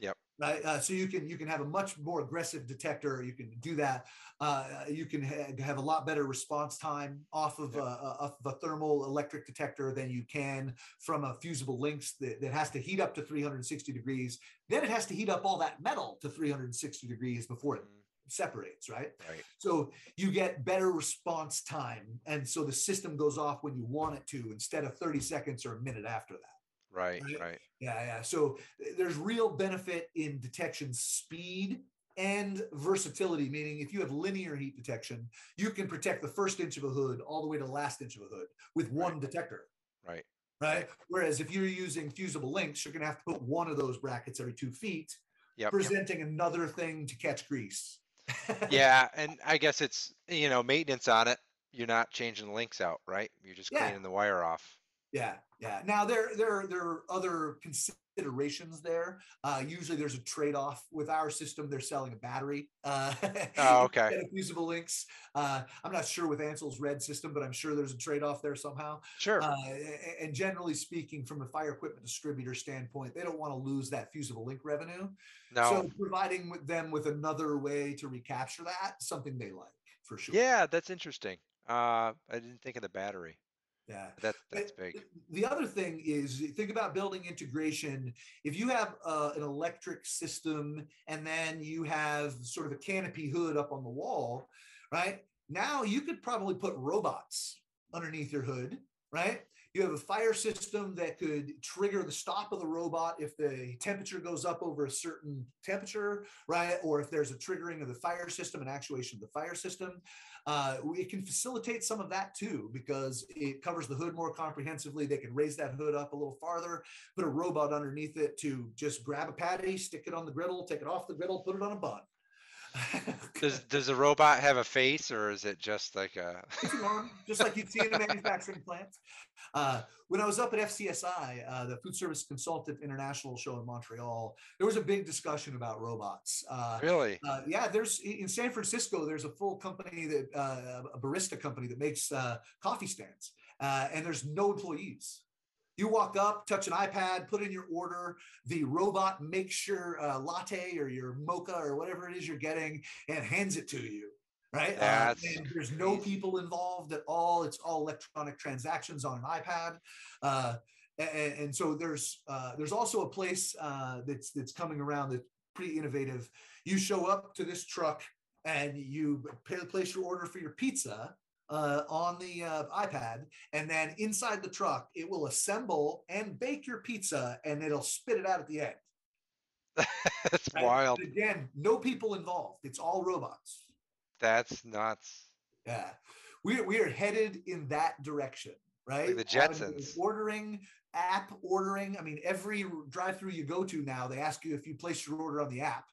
Yep. Right. Uh, so you can you can have a much more aggressive detector. You can do that. Uh, you can ha- have a lot better response time off of Yep. a, off of a thermal electric detector than you can from a fusible links that, that has to heat up to 360 degrees. Then it has to heat up all that metal to 360 degrees before it Mm, separates, right? Right. So you get better response time. And so the system goes off when you want it to instead of 30 seconds or a minute after that. Right. Right. Right. Yeah, yeah. So there's real benefit in detection speed and versatility, meaning if you have linear heat detection, you can protect the first inch of a hood all the way to the last inch of a hood with one Right. detector. Right. Right. Whereas if you're using fusible links, you're going to have to put one of those brackets every two feet, Yep. presenting another thing to catch grease. Yeah, and I guess it's you know maintenance on it. You're not changing the links out, right? You're just Yeah. cleaning the wire off. Yeah, yeah. Now there there there are other considerations there. Uh, usually there's a trade-off with our system. They're selling a battery. Uh, Oh, okay. Fusible links. Uh, I'm not sure with Ansul's red system, but I'm sure there's a trade-off there somehow. Sure. Uh, and generally speaking, from a fire equipment distributor standpoint, they don't want to lose that fusible link revenue. no. So providing with them with another way to recapture that, something they like for sure. yeah, that's interesting. Uh, I didn't think of the battery. Yeah. That that's big. The other thing is think about building integration. If you have uh, an electric system and then you have sort of a canopy hood up on the wall, right? Now you could probably put robots underneath your hood, right? You have a fire system that could trigger the stop of the robot if the temperature goes up over a certain temperature, right? Or if there's a triggering of the fire system and actuation of the fire system. Uh, it can facilitate some of that too because it covers the hood more comprehensively. They can raise that hood up a little farther, put a robot underneath it to just grab a patty, stick it on the griddle, take it off the griddle, put it on a bun. Does does the robot have a face or is it just like a? It's an arm, just like you'd see in a manufacturing plant. Uh, when I was up at FCSI, uh, the Food Service Consultative International show in Montreal, there was a big discussion about robots. Uh, really? uh, yeah, there's in San Francisco. There's a full company that uh, a barista company that makes uh, coffee stands, uh, and there's no employees. You walk up, touch an iPad, put in your order. The robot makes your uh, latte or your mocha or whatever it is you're getting and hands it to you. Right? Uh, and there's no people involved at all. It's all electronic transactions on an iPad. Uh, and, and so there's uh, there's also a place uh, that's that's coming around that's pretty innovative. You show up to this truck and you pay, place your order for your pizza uh, on the uh, iPad, and then inside the truck it will assemble and bake your pizza, and it'll spit it out at the end. that's right? wild. Again, no people involved. It's all robots. That's nuts. Yeah, we we are headed in that direction, right? the Having Jetsons. Ordering, app ordering. I mean, every drive-through you go to now, they ask you if you place your order on the app,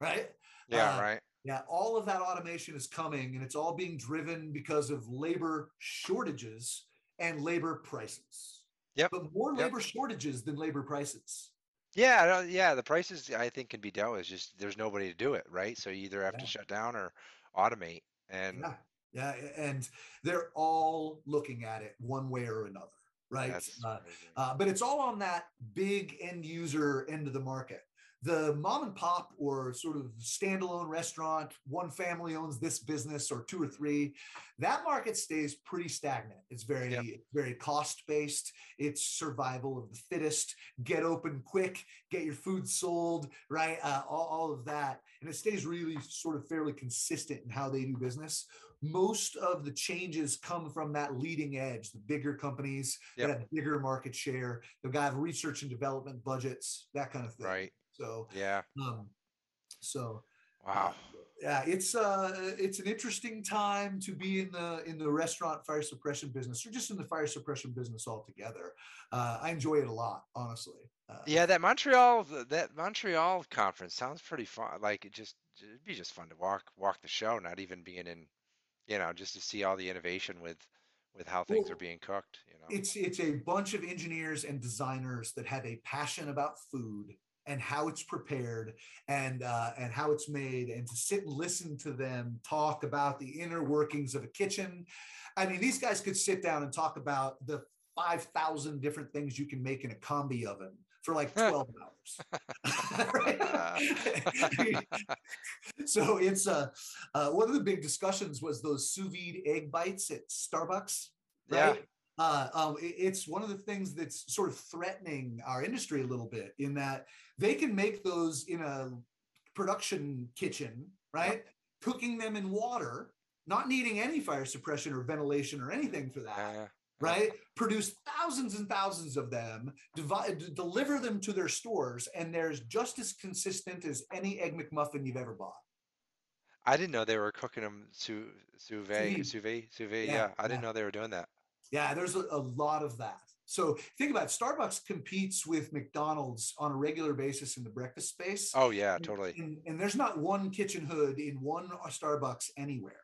right? Yeah. Uh, right. Yeah, all of that automation is coming, and it's all being driven because of labor shortages and labor prices. Yep, But more yep. labor shortages than labor prices. Yeah. Yeah. The prices I think can be dealt with. It's just there's nobody to do it, right? So you either have Yeah. to shut down or automate. And Yeah, yeah, and they're all looking at it one way or another, right? Uh. Uh, but it's all on that big end user end of the market. The mom and pop or sort of standalone restaurant, one family owns this business or two or three, that market stays pretty stagnant. It's very, Yep. very cost based. It's survival of the fittest. Get open quick, get your food sold, right? Uh, all, all of that. And it stays really sort of fairly consistent in how they do business. Most of the changes come from that leading edge, the bigger companies Yep. that have bigger market share. They've got research and development budgets, that kind of thing. Right. So, Yeah. um, so Wow. yeah, it's uh, it's an interesting time to be in the in the restaurant fire suppression business, or just in the fire suppression business altogether. Uh, I enjoy it a lot, honestly. Uh, Yeah, that Montreal that Montreal conference sounds pretty fun. Like it just it'd be just fun to walk walk the show, not even being in, you know, just to see all the innovation with with how things Well, are being cooked, you know. it's it's a bunch of engineers and designers that have a passion about food and how it's prepared and uh, and how it's made and to sit and listen to them talk about the inner workings of a kitchen. I mean these guys could sit down and talk about the 5000 different things you can make in a combi oven for like 12 hours. So it's uh, uh one of the big discussions was those sous vide egg bites at starbucks yeah. Uh, um, it's one of the things that's sort of threatening our industry a little bit in that they can make those in a production kitchen, right? cooking them in water, not needing any fire suppression or ventilation or anything for that. Uh, right? Produce thousands and thousands of them, divide, deliver them to their stores, and there's just as consistent as any egg McMuffin you've ever bought. I didn't know they were cooking them sous sous vide, sous vide, sous vide. Yeah, Yeah, I didn't yeah. know they were doing that. Yeah, there's a, a lot of that. So think about it. Starbucks competes with McDonald's on a regular basis in the breakfast space. Oh yeah, And- totally. And, and there's not one kitchen hood in one Starbucks anywhere.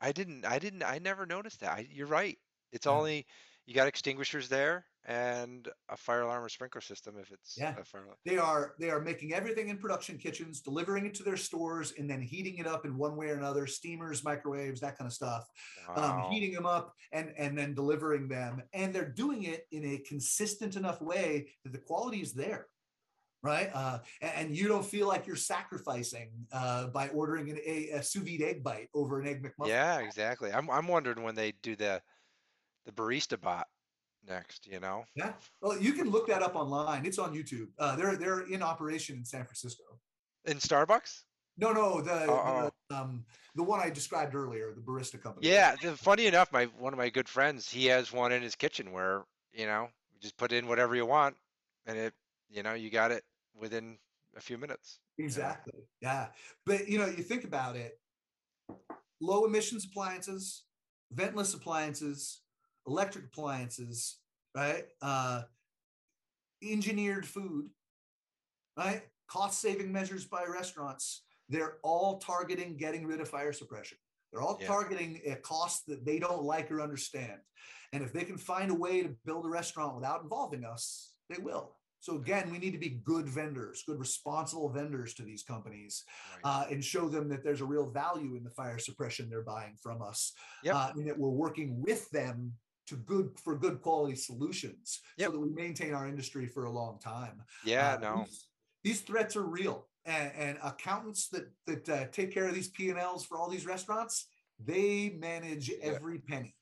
I didn't, I didn't, I never noticed that. I, you're right. It's Yeah. only you got extinguishers there and a fire alarm or sprinkler system if it's Yeah. a fire alarm. They are they are making everything in production kitchens, delivering it to their stores, and then heating it up in one way or another, steamers, microwaves, that kind of stuff. um, heating them up and and then delivering them and they're doing it in a consistent enough way that the quality is there right uh, and, and you don't feel like you're sacrificing uh, by ordering an, a, a sous vide egg bite over an egg mcmuffin Yeah, exactly. I'm, I'm wondering when they do the, the barista bot next. You know? yeah well you can look that up online it's on youtube uh, they're they're in operation in san francisco In Starbucks? no no the, the um the one i described earlier the barista company Yeah. The, funny enough, my one of my good friends, he has one in his kitchen where you know you just put in whatever you want, and it, you know, you got it within a few minutes. Exactly. Yeah. But you know, you think about it, low emissions appliances, ventless appliances, electric appliances, right? Uh engineered food, right? Cost saving measures by restaurants. They're all targeting getting rid of fire suppression. They're all Yeah. targeting a cost that they don't like or understand. And if they can find a way to build a restaurant without involving us, they will. So again, we need to be good vendors, good responsible vendors to these companies, Right. uh, and show them that there's a real value in the fire suppression they're buying from us, Yep. uh, and that we're working with them to good for good quality solutions, Yep. so that we maintain our industry for a long time. yeah. Uh, no. These, these threats are real, and, and accountants that that uh, take care of these P and Ls for all these restaurants, they manage every penny.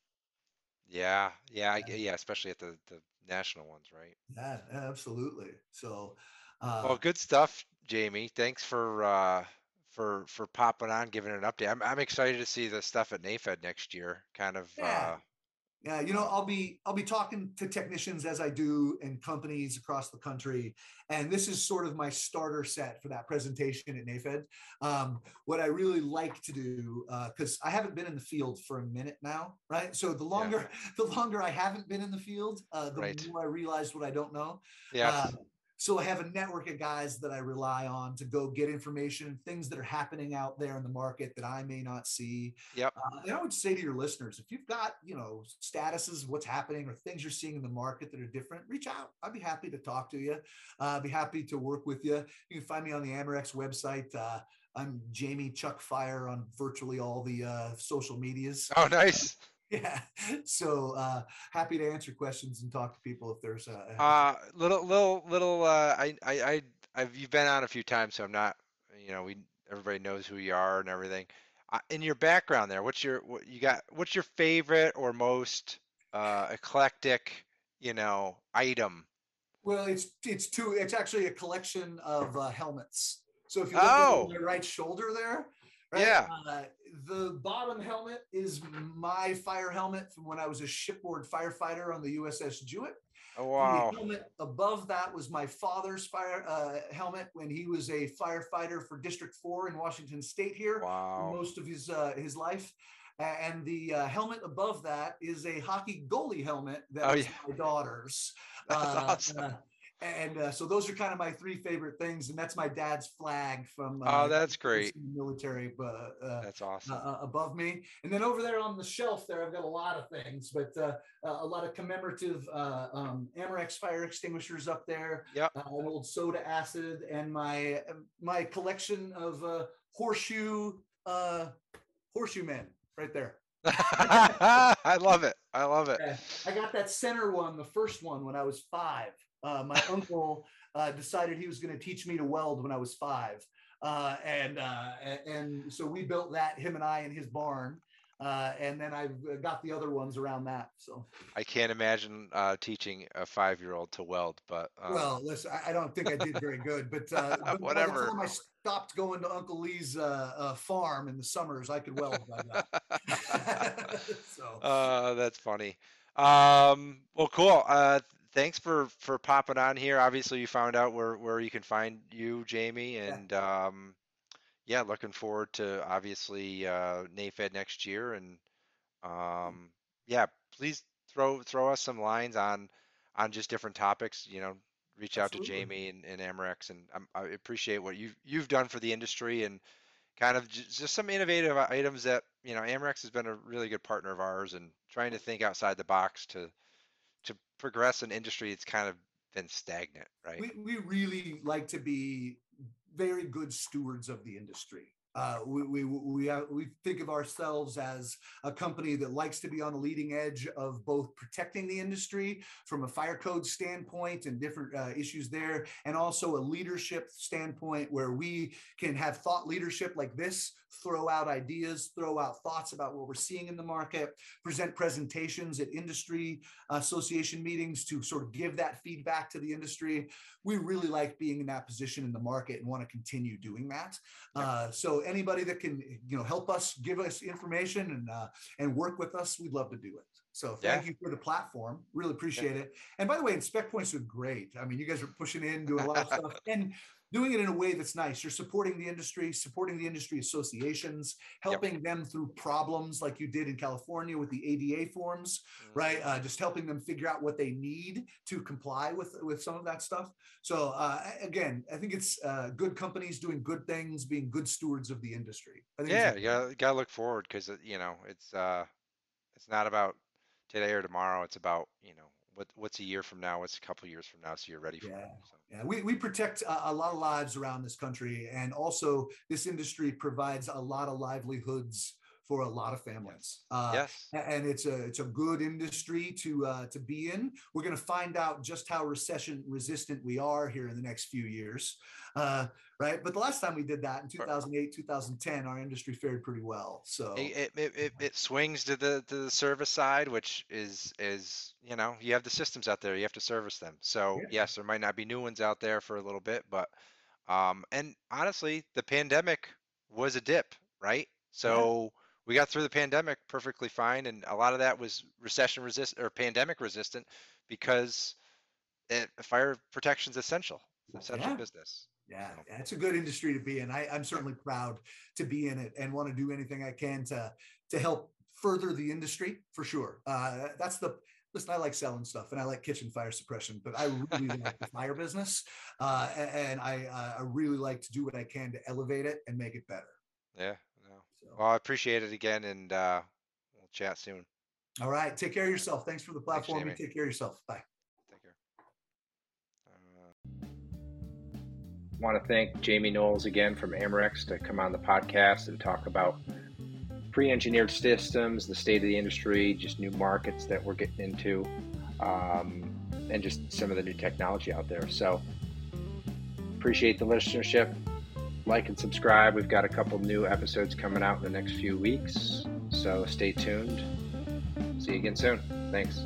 Yeah. Yeah. I, yeah. Especially at the the national ones, right? Yeah, absolutely. So, uh, Well, good stuff, Jamie. Thanks for uh for for popping on, giving an update. I'm I'm excited to see the stuff at NAFED next year. Kind of Yeah. uh Yeah, you know, I'll be I'll be talking to technicians as I do and companies across the country, and this is sort of my starter set for that presentation at NAFED. Um, what I really like to do, because I haven't been in the field for a minute now, right? So the longer the longer I haven't been in the field, uh, the Right. more I realize what I don't know. yeah. So I have a network of guys that I rely on to go get information, things that are happening out there in the market that I may not see. Yep. Uh, and I would say to your listeners, if you've got you know statuses, what's happening, or things you're seeing in the market that are different, reach out. I'd be happy to talk to you. Uh, I'd be happy to work with you. You can find me on the Amerex website. Uh, I'm Jamie Chuck Fire on virtually all the uh, social medias. Oh, nice. Yeah. So uh, happy to answer questions and talk to people if there's a. Uh, little, little, little. Uh, I, I, I, I've you've been on a few times, so I'm not. You know, we everybody knows who you are and everything. Uh, in your background there, what's your what you got? What's your favorite or most uh, eclectic, you know, item? Well, it's it's two. It's actually a collection of uh, helmets. So if you look Oh. at my right shoulder there, right, Yeah. uh, the bottom helmet is my fire helmet from when I was a shipboard firefighter on the USS Jouett. Oh, wow. The helmet above that was my father's fire uh, helmet when he was a firefighter for District Four in Washington State here Wow. most of his uh, his life. And the uh, helmet above that is a hockey goalie helmet that Oh, was yeah. my daughter's. That's Uh, awesome. And uh, so those are kind of my three favorite things, and that's my dad's flag from. Oh, uh, that's great. Military, but uh, That's uh, awesome. uh, above me, and then over there on the shelf there, I've got a lot of things, but uh, a lot of commemorative uh, um, Amerex fire extinguishers up there. Yep. Uh, an old soda acid, and my my collection of uh, horseshoe uh, horseshoe men right there. I love it. I love it. Yeah, I got that center one, the first one, when I was five. Uh, my uncle uh, decided he was going to teach me to weld when I was five, uh, and uh, and so we built that him and I in his barn, uh, and then I've uh, got the other ones around that. So I can't imagine uh, teaching a five-year-old to weld, but uh, well, listen, I, I don't think I did very good, but, uh, but Whatever. My, stopped going to Uncle Lee's uh, uh, farm in the summers, I could have done that. so. Uh, that's funny. Um, well, cool. Uh, thanks for for popping on here. Obviously, you found out where where you can find you, Jamie, and yeah. um, yeah, looking forward to obviously uh, NAFED next year, and um, yeah, please throw throw us some lines on on just different topics. You know, reach out to Jamie and, and Amerex, and I'm, i appreciate what you've you've done for the industry and kind of just, just, some innovative items that you know Amerex has been a really good partner of ours and trying to think outside the box to progress an industry, it's kind of been stagnant, right? We we really like to be very good stewards of the industry. Uh, we we we, uh, we think of ourselves as a company that likes to be on the leading edge of both protecting the industry from a fire code standpoint and different uh, issues there, and also a leadership standpoint where we can have thought leadership like this, throw out ideas, throw out thoughts about what we're seeing in the market, present presentations at industry association meetings to sort of give that feedback to the industry. We really like being in that position in the market and want to continue doing that. Uh, so anybody that can you know help us give us information and uh, and work with us we'd love to do it so thank yeah. you for the platform really appreciate yeah. it and by the way inspect points are great i mean you guys are pushing in doing a lot of stuff and doing it in a way that's nice. You're supporting the industry, supporting the industry associations, helping yep. them through problems like you did in California with the ADA forms, mm-hmm. right? Uh, just helping them figure out what they need to comply with with some of that stuff. So uh, again, I think it's uh, good companies doing good things, being good stewards of the industry. yeah, you gotta, gotta look forward because you know it's uh, it's not about today or tomorrow. It's about you know what what's a year from now? What's a couple years from now? So you're ready for yeah. it. So. Yeah, we, we protect a, a, lot of lives around this country, and also this industry provides a lot of livelihoods for a lot of families. Uh, yes. And it's a it's a good industry to uh, to be in. We're going to find out just how recession resistant we are here in the next few years, uh, right? But the last time we did that in 2008, 2010, our industry fared pretty well. So it it, it, it swings to the to the service side, which is is you know you have the systems out there, you have to service them. So yeah. yes, there might not be new ones out there for a little bit, but um, and honestly, the pandemic was a dip, right? So. We got through the pandemic perfectly fine, and a lot of that was recession resistant or pandemic resistant because it, fire protection is essential. It's essential yeah. business. Yeah, so. it's a good industry to be in. I, I'm certainly proud to be in it and want to do anything I can to to help further the industry for sure. Uh, that's the listen. I like selling stuff and I like kitchen fire suppression, but I really like the fire business, uh, and I I really like to do what I can to elevate it and make it better. Yeah. Well, I appreciate it again, and uh, we'll chat soon. All right. Take care of yourself. Thanks for the platform. Thanks, take care of yourself. Bye. Take care. Uh... Want to thank Jamie Knowles again from Amerex to come on the podcast and talk about pre-engineered systems, the state of the industry, just new markets that we're getting into, um, and just some of the new technology out there. So appreciate the listenership like and subscribe. We've got a couple new episodes coming out in the next few weeks, so stay tuned. See you again soon. Thanks.